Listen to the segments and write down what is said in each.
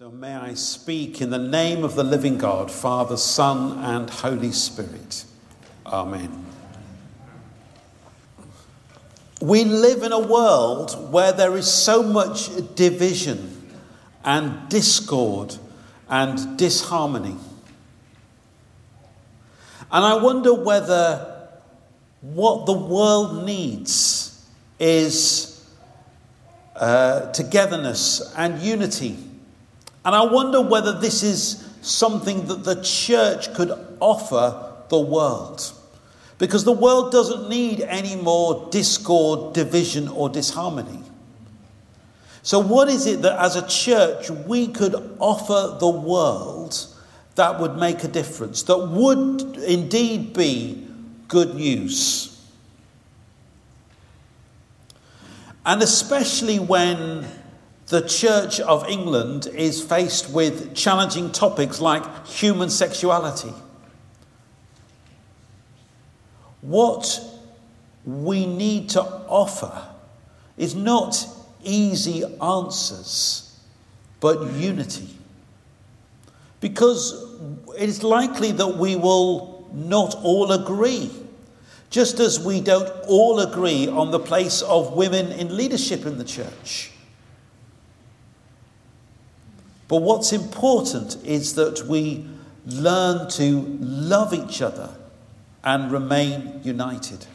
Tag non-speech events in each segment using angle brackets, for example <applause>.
So may I speak in the name of the living God, Father, Son, and Holy Spirit. Amen. We live in a world where there is so much division and discord and disharmony. And I wonder whether what the world needs is uh, togetherness and unity and I wonder whether this is something that the church could offer the world. Because the world doesn't need any more discord, division, or disharmony. So, what is it that as a church we could offer the world that would make a difference, that would indeed be good news? And especially when the Church of England is faced with challenging topics like human sexuality. What we need to offer is not easy answers, but unity. Because it is likely that we will not all agree, just as we don't all agree on the place of women in leadership in the church. But what's important is that we learn to love each other and remain united.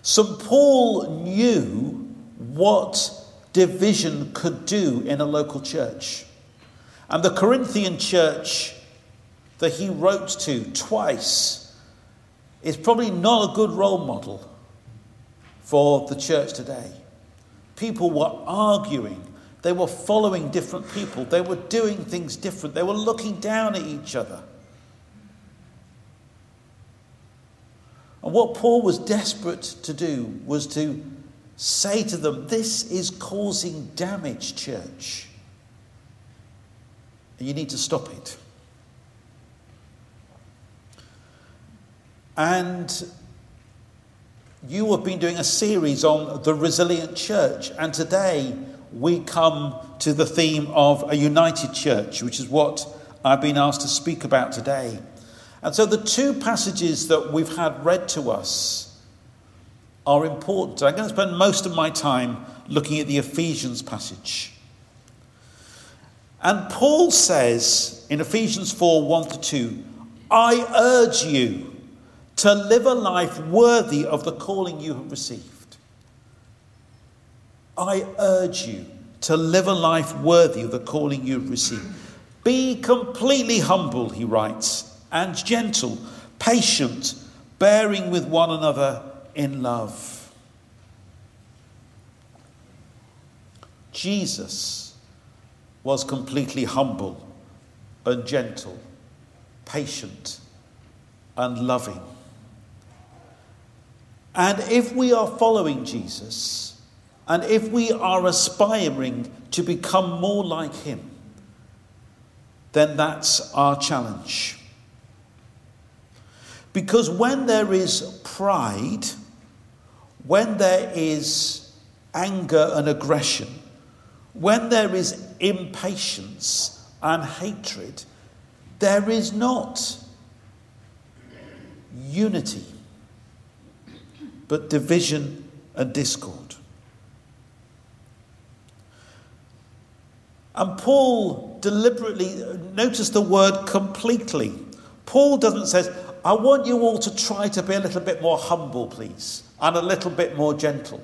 St. Paul knew what division could do in a local church. And the Corinthian church that he wrote to twice is probably not a good role model for the church today. People were arguing they were following different people. They were doing things different. They were looking down at each other. And what Paul was desperate to do was to say to them, This is causing damage, church. And you need to stop it. And you have been doing a series on the resilient church. And today, we come to the theme of a united church, which is what I've been asked to speak about today. And so the two passages that we've had read to us are important. I'm going to spend most of my time looking at the Ephesians passage. And Paul says in Ephesians 4 1 to 2, I urge you to live a life worthy of the calling you have received. I urge you to live a life worthy of the calling you've received. Be completely humble, he writes, and gentle, patient, bearing with one another in love. Jesus was completely humble and gentle, patient and loving. And if we are following Jesus, and if we are aspiring to become more like Him, then that's our challenge. Because when there is pride, when there is anger and aggression, when there is impatience and hatred, there is not unity, but division and discord. And Paul deliberately, notice the word completely. Paul doesn't say, I want you all to try to be a little bit more humble, please, and a little bit more gentle.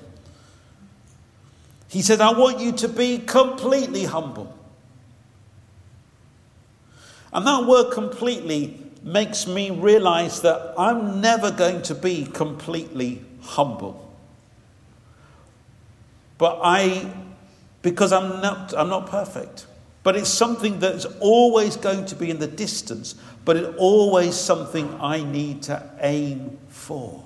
He said, I want you to be completely humble. And that word completely makes me realize that I'm never going to be completely humble. But I because I'm not, I'm not perfect. But it's something that's always going to be in the distance, but it's always something I need to aim for.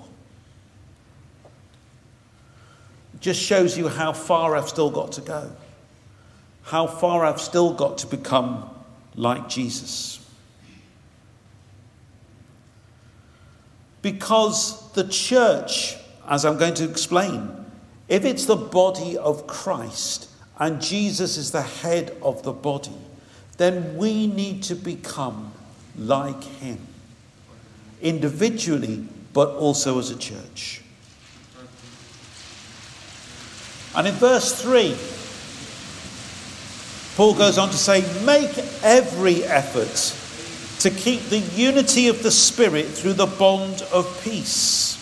It just shows you how far I've still got to go, how far I've still got to become like Jesus. Because the church, as I'm going to explain, if it's the body of Christ, and Jesus is the head of the body, then we need to become like him, individually, but also as a church. And in verse 3, Paul goes on to say, Make every effort to keep the unity of the Spirit through the bond of peace.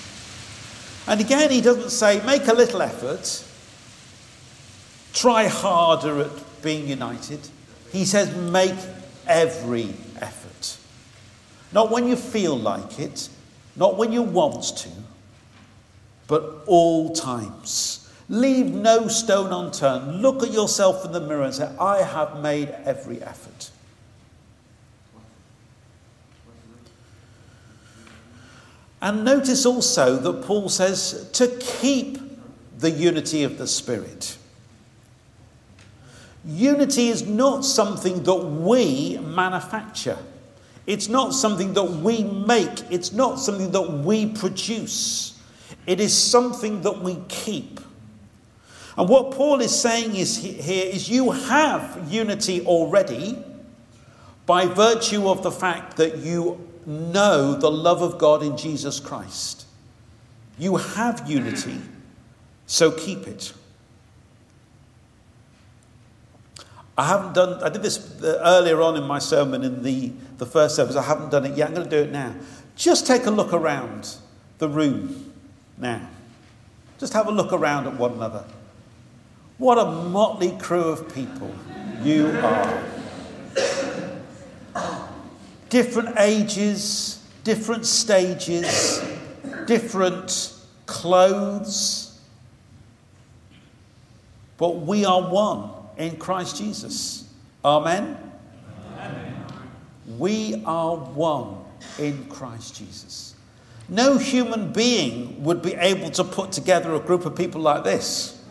And again, he doesn't say, Make a little effort, try harder at being united. He says, Make every effort. Not when you feel like it, not when you want to, but all times. Leave no stone unturned. Look at yourself in the mirror and say, I have made every effort. And notice also that Paul says to keep the unity of the Spirit. Unity is not something that we manufacture. It's not something that we make. It's not something that we produce. It is something that we keep. And what Paul is saying is here is you have unity already by virtue of the fact that you know the love of God in Jesus Christ. You have unity, so keep it. I haven't done, I did this uh, earlier on in my sermon in the, the first service. I haven't done it yet. I'm going to do it now. Just take a look around the room now. Just have a look around at one another. What a motley crew of people you are. Different ages, different stages, different clothes. But we are one in Christ Jesus. Amen? Amen. We are one in Christ Jesus. No human being would be able to put together a group of people like this.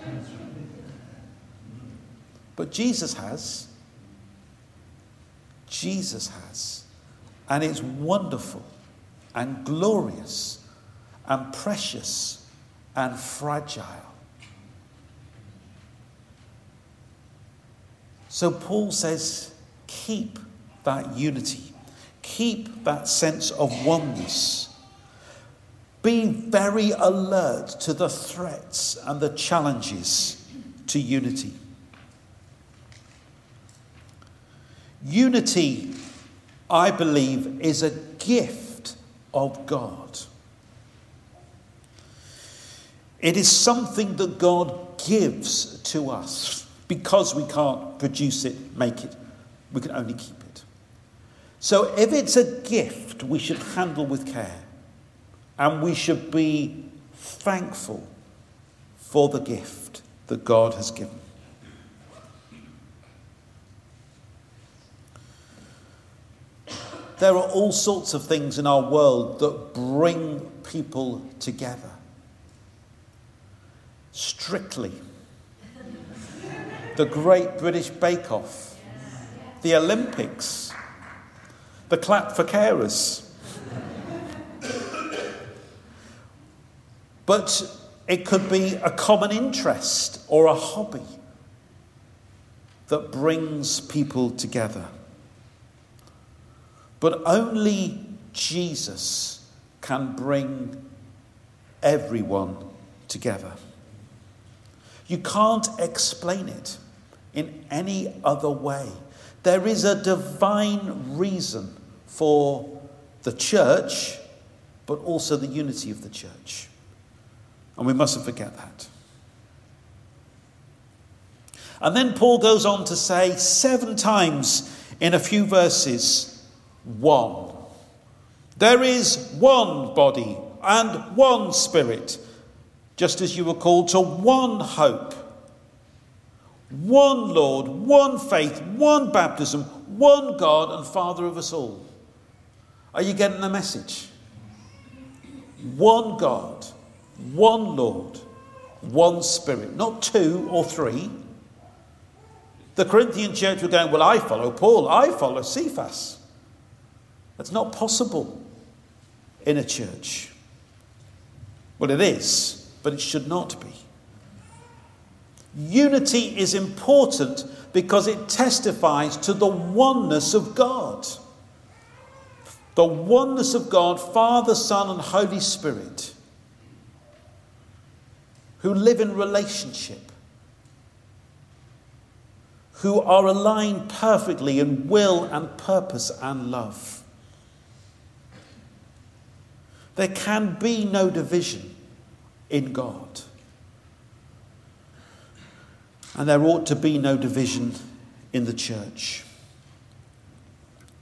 But Jesus has. Jesus has. And it's wonderful and glorious and precious and fragile. So Paul says, keep that unity, keep that sense of oneness. Be very alert to the threats and the challenges to unity. Unity, I believe, is a gift of God. It is something that God gives to us because we can't produce it, make it, we can only keep it. So if it's a gift, we should handle with care and we should be thankful for the gift that God has given. There are all sorts of things in our world that bring people together. Strictly. The Great British Bake Off. The Olympics. The clap for carers. But it could be a common interest or a hobby that brings people together. But only Jesus can bring everyone together. You can't explain it in any other way. There is a divine reason for the church, but also the unity of the church. And we mustn't forget that. And then Paul goes on to say seven times in a few verses one. There is one body and one spirit, just as you were called to one hope, one Lord, one faith, one baptism, one God and Father of us all. Are you getting the message? One God, one Lord, one Spirit, not two or three. The Corinthian church were going, Well, I follow Paul, I follow Cephas. That's not possible in a church. Well, it is, but it should not be. Unity is important because it testifies to the oneness of God. The oneness of God, Father, Son, and Holy Spirit, who live in relationship, who are aligned perfectly in will and purpose and love. There can be no division in God. And there ought to be no division in the church.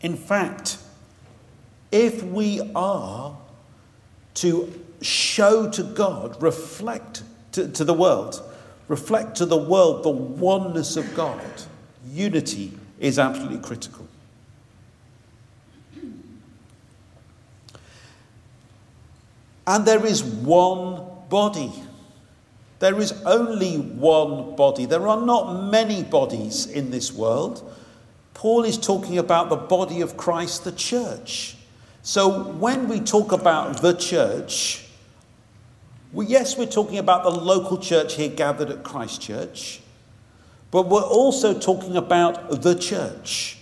In fact, if we are to show to God, reflect to, to the world, reflect to the world the oneness of God, unity is absolutely critical. And there is one body. There is only one body. There are not many bodies in this world. Paul is talking about the body of Christ, the church. So when we talk about the church, yes, we're talking about the local church here gathered at Christ Church, but we're also talking about the church,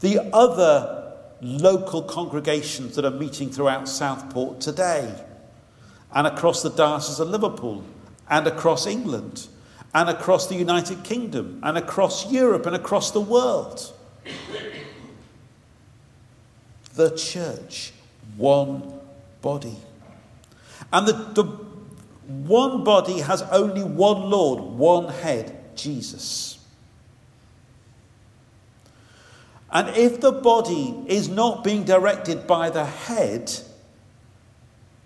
the other local congregations that are meeting throughout Southport today and across the Diocese of Liverpool and across England and across the United Kingdom and across Europe and across the world. The church, one body. And the, the one body has only one Lord, one head, Jesus. And if the body is not being directed by the head,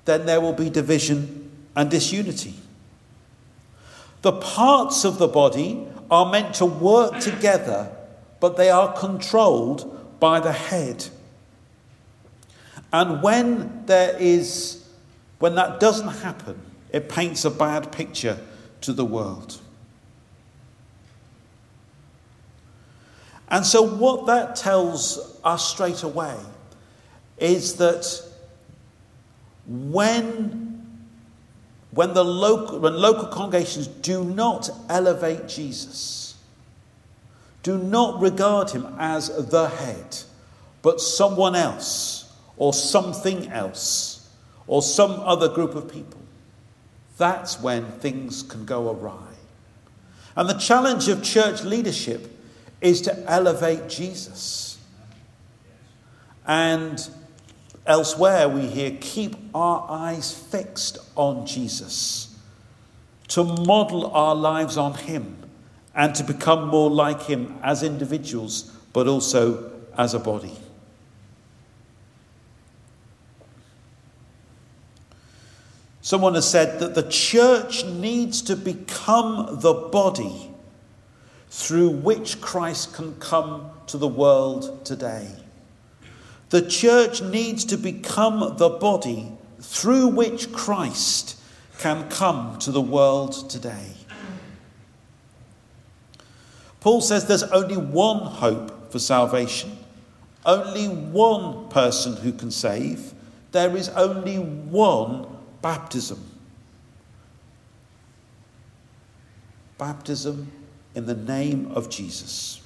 then there will be division and disunity. The parts of the body are meant to work together, but they are controlled by the head. And when there is, when that doesn't happen, it paints a bad picture to the world. And so, what that tells us straight away is that when, when, the local, when local congregations do not elevate Jesus, do not regard him as the head, but someone else or something else or some other group of people, that's when things can go awry. And the challenge of church leadership is to elevate Jesus. And Elsewhere, we hear, keep our eyes fixed on Jesus, to model our lives on Him, and to become more like Him as individuals, but also as a body. Someone has said that the church needs to become the body through which Christ can come to the world today. The church needs to become the body through which Christ can come to the world today. Paul says there's only one hope for salvation, only one person who can save. There is only one baptism. Baptism in the name of Jesus.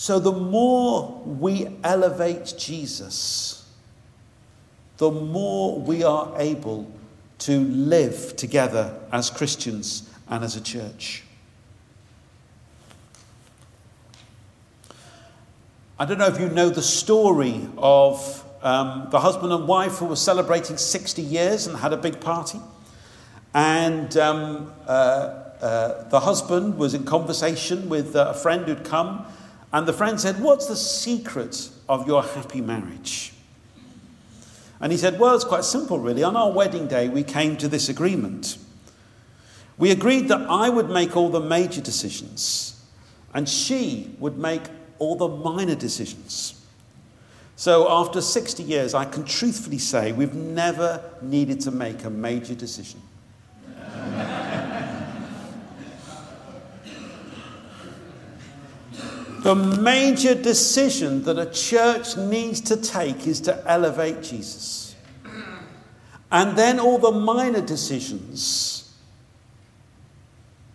So, the more we elevate Jesus, the more we are able to live together as Christians and as a church. I don't know if you know the story of um, the husband and wife who were celebrating 60 years and had a big party. And um, uh, uh, the husband was in conversation with uh, a friend who'd come and the friend said, What's the secret of your happy marriage? And he said, Well, it's quite simple, really. On our wedding day, we came to this agreement. We agreed that I would make all the major decisions, and she would make all the minor decisions. So, after 60 years, I can truthfully say we've never needed to make a major decision. The major decision that a church needs to take is to elevate Jesus. And then all the minor decisions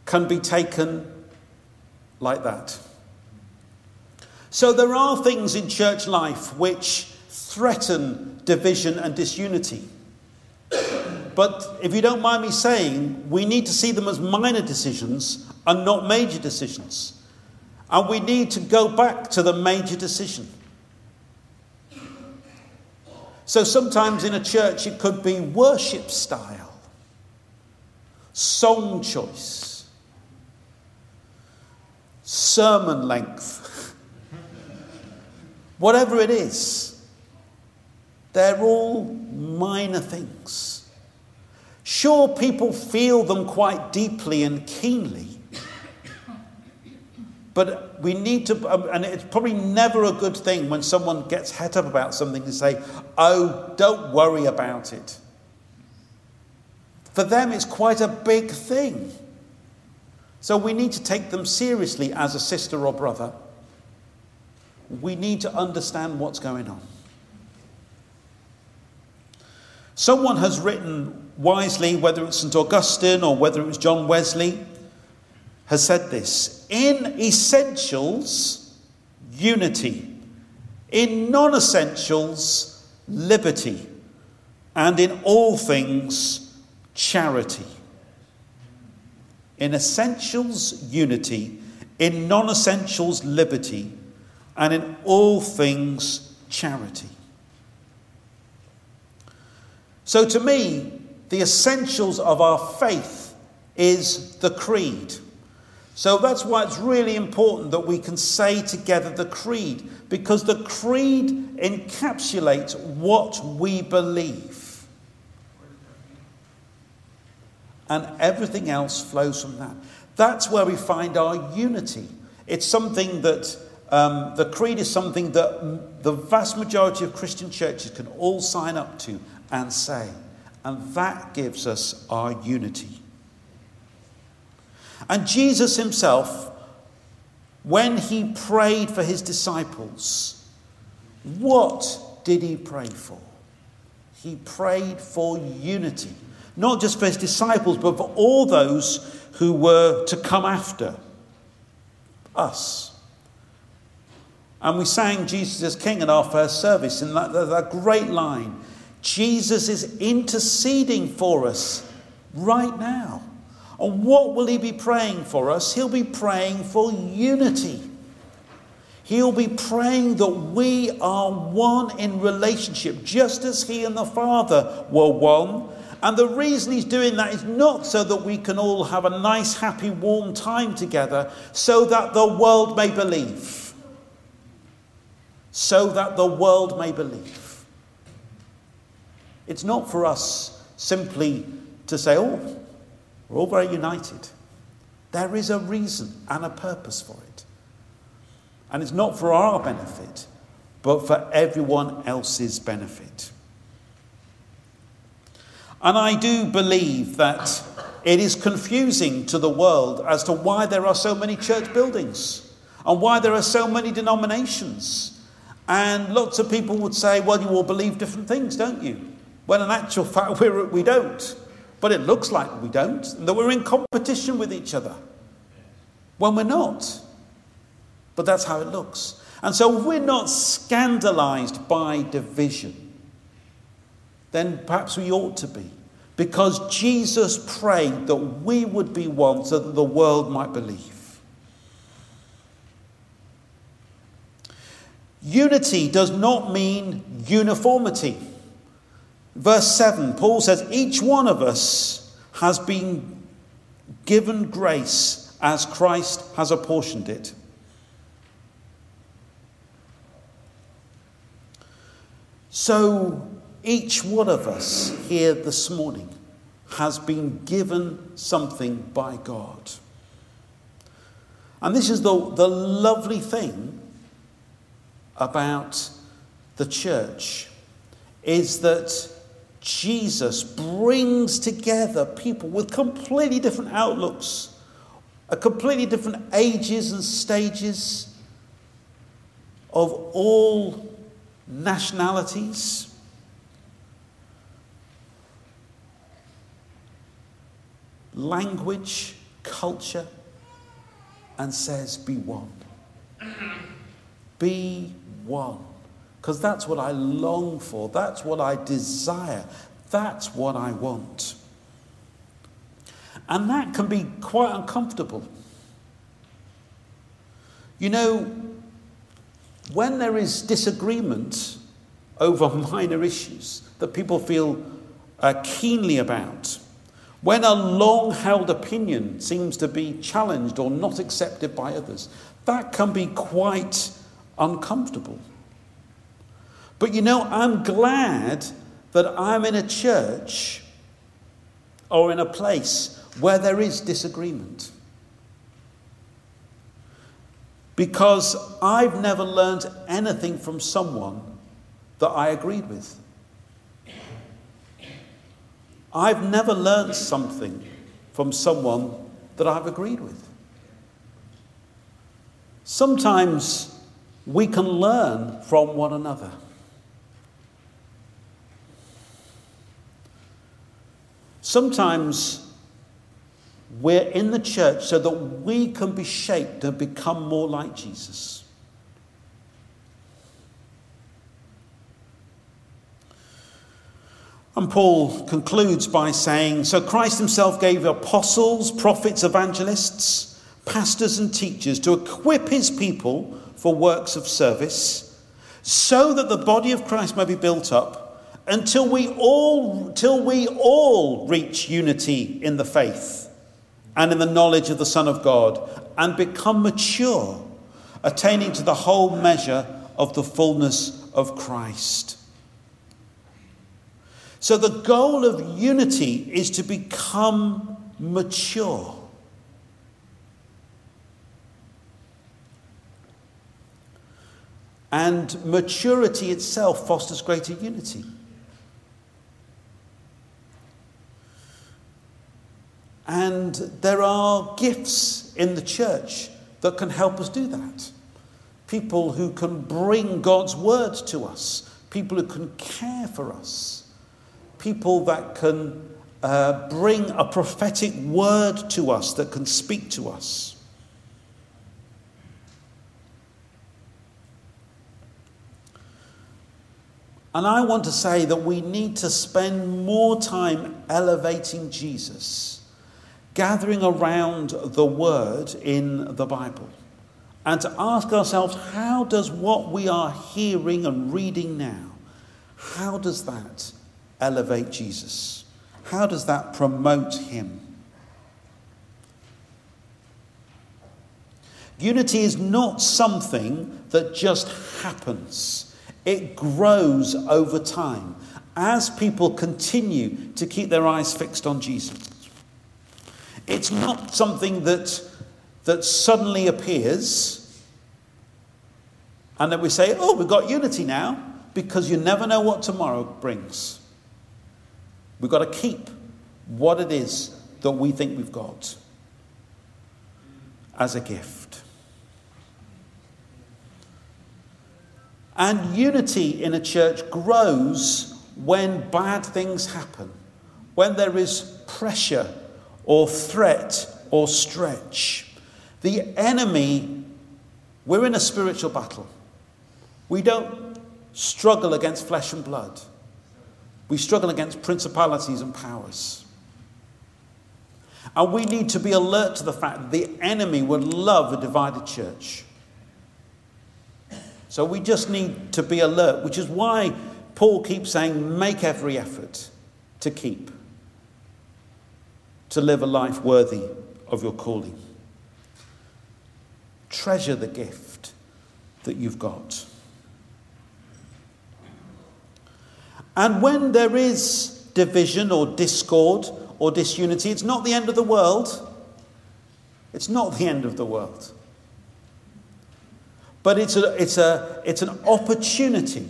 can be taken like that. So there are things in church life which threaten division and disunity. But if you don't mind me saying, we need to see them as minor decisions and not major decisions. And we need to go back to the major decision. So sometimes in a church it could be worship style, song choice, sermon length, <laughs> whatever it is, they're all minor things. Sure, people feel them quite deeply and keenly. But we need to, um, and it's probably never a good thing when someone gets het up about something to say, oh, don't worry about it. For them, it's quite a big thing. So we need to take them seriously as a sister or brother. We need to understand what's going on. Someone has written wisely, whether it's St. Augustine or whether it was John Wesley, has said this In essentials, unity. In non essentials, liberty. And in all things, charity. In essentials, unity. In non essentials, liberty. And in all things, charity. So to me, the essentials of our faith is the creed. So that's why it's really important that we can say together the creed, because the creed encapsulates what we believe. And everything else flows from that. That's where we find our unity. It's something that um, the creed is something that the vast majority of Christian churches can all sign up to and say. And that gives us our unity. And Jesus himself, when he prayed for his disciples, what did he pray for? He prayed for unity, not just for his disciples, but for all those who were to come after us. And we sang Jesus as King in our first service, and that, that, that great line Jesus is interceding for us right now. And what will he be praying for us? He'll be praying for unity. He'll be praying that we are one in relationship, just as he and the Father were one. And the reason he's doing that is not so that we can all have a nice, happy, warm time together, so that the world may believe. So that the world may believe. It's not for us simply to say, oh, we're all very united. There is a reason and a purpose for it. And it's not for our benefit, but for everyone else's benefit. And I do believe that it is confusing to the world as to why there are so many church buildings and why there are so many denominations. And lots of people would say, well, you all believe different things, don't you? When in actual fact, <laughs> we're, we don't. But it looks like we don't, and that we're in competition with each other. When we're not. But that's how it looks. And so we're not scandalized by division. Then perhaps we ought to be. Because Jesus prayed that we would be one so that the world might believe. Unity does not mean uniformity. Verse 7, Paul says, Each one of us has been given grace as Christ has apportioned it. So, each one of us here this morning has been given something by God. And this is the, the lovely thing about the church is that Jesus brings together people with completely different outlooks, a completely different ages and stages of all nationalities. language, culture, and says, Be one. Be one. Because that's what I long for, that's what I desire, that's what I want. And that can be quite uncomfortable. You know, when there is disagreement over minor issues that people feel uh, keenly about, when a long held opinion seems to be challenged or not accepted by others, that can be quite uncomfortable. But you know, I'm glad that I'm in a church or in a place where there is disagreement. Because I've never learned anything from someone that I agreed with. I've never learned something from someone that I've agreed with. Sometimes we can learn from one another. Sometimes we're in the church so that we can be shaped and become more like Jesus. And Paul concludes by saying So Christ himself gave apostles, prophets, evangelists, pastors, and teachers to equip his people for works of service, so that the body of Christ may be built up until we all, till we all reach unity in the faith and in the knowledge of the Son of God, and become mature, attaining to the whole measure of the fullness of Christ. So, the goal of unity is to become mature. And maturity itself fosters greater unity. And there are gifts in the church that can help us do that. People who can bring God's word to us, people who can care for us, people that can uh, bring a prophetic word to us that can speak to us. And I want to say that we need to spend more time elevating Jesus gathering around the word in the Bible and to ask ourselves how does what we are hearing and reading now how does that elevate Jesus? How does that promote him? Unity is not something that just happens. It grows over time as people continue to keep their eyes fixed on Jesus it's not something that, that suddenly appears and that we say, oh, we've got unity now, because you never know what tomorrow brings. We've got to keep what it is that we think we've got as a gift. And unity in a church grows when bad things happen, when there is pressure or threat or stretch. The enemy, we're in a spiritual battle. We don't struggle against flesh and blood, we struggle against principalities and powers. And we need to be alert to the fact that the enemy would love a divided church. So we just need to be alert, which is why Paul keeps saying, make every effort to keep to live a life worthy of your calling. Treasure the gift that you've got. And when there is division or discord or disunity, it's not the end of the world. It's not the end of the world. But it's, a, it's, a, it's an opportunity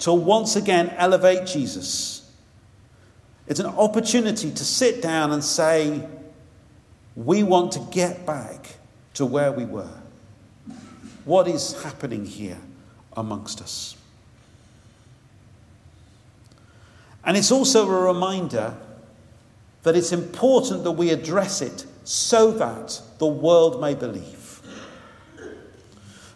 to once again elevate Jesus it's an opportunity to sit down and say, we want to get back to where we were. What is happening here amongst us? And it's also a reminder that it's important that we address it so that the world may believe.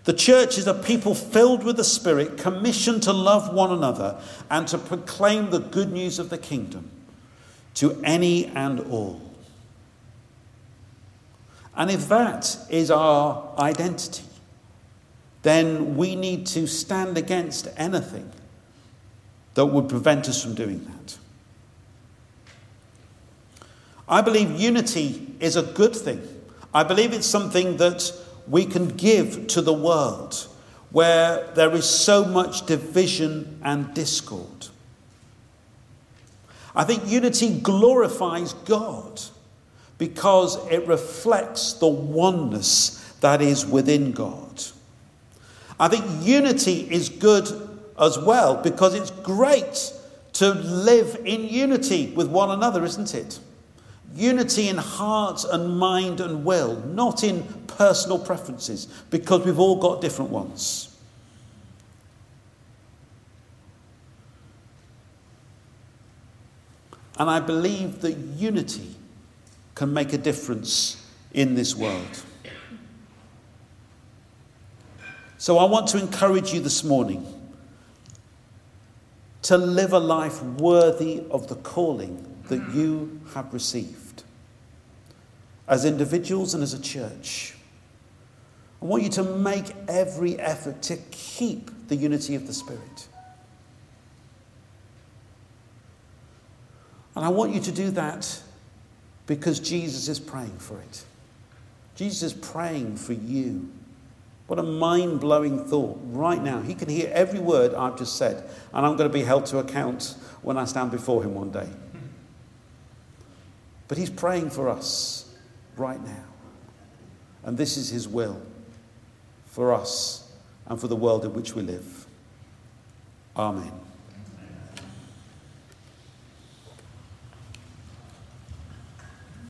The church is a people filled with the Spirit, commissioned to love one another and to proclaim the good news of the kingdom to any and all. And if that is our identity, then we need to stand against anything that would prevent us from doing that. I believe unity is a good thing. I believe it's something that we can give to the world where there is so much division and discord. I think unity glorifies God because it reflects the oneness that is within God. I think unity is good as well because it's great to live in unity with one another, isn't it? Unity in heart and mind and will, not in personal preferences, because we've all got different ones. And I believe that unity can make a difference in this world. So I want to encourage you this morning to live a life worthy of the calling that you have received as individuals and as a church. I want you to make every effort to keep the unity of the Spirit. And I want you to do that because Jesus is praying for it. Jesus is praying for you. What a mind blowing thought right now. He can hear every word I've just said, and I'm going to be held to account when I stand before him one day. But he's praying for us right now. And this is his will for us and for the world in which we live. Amen.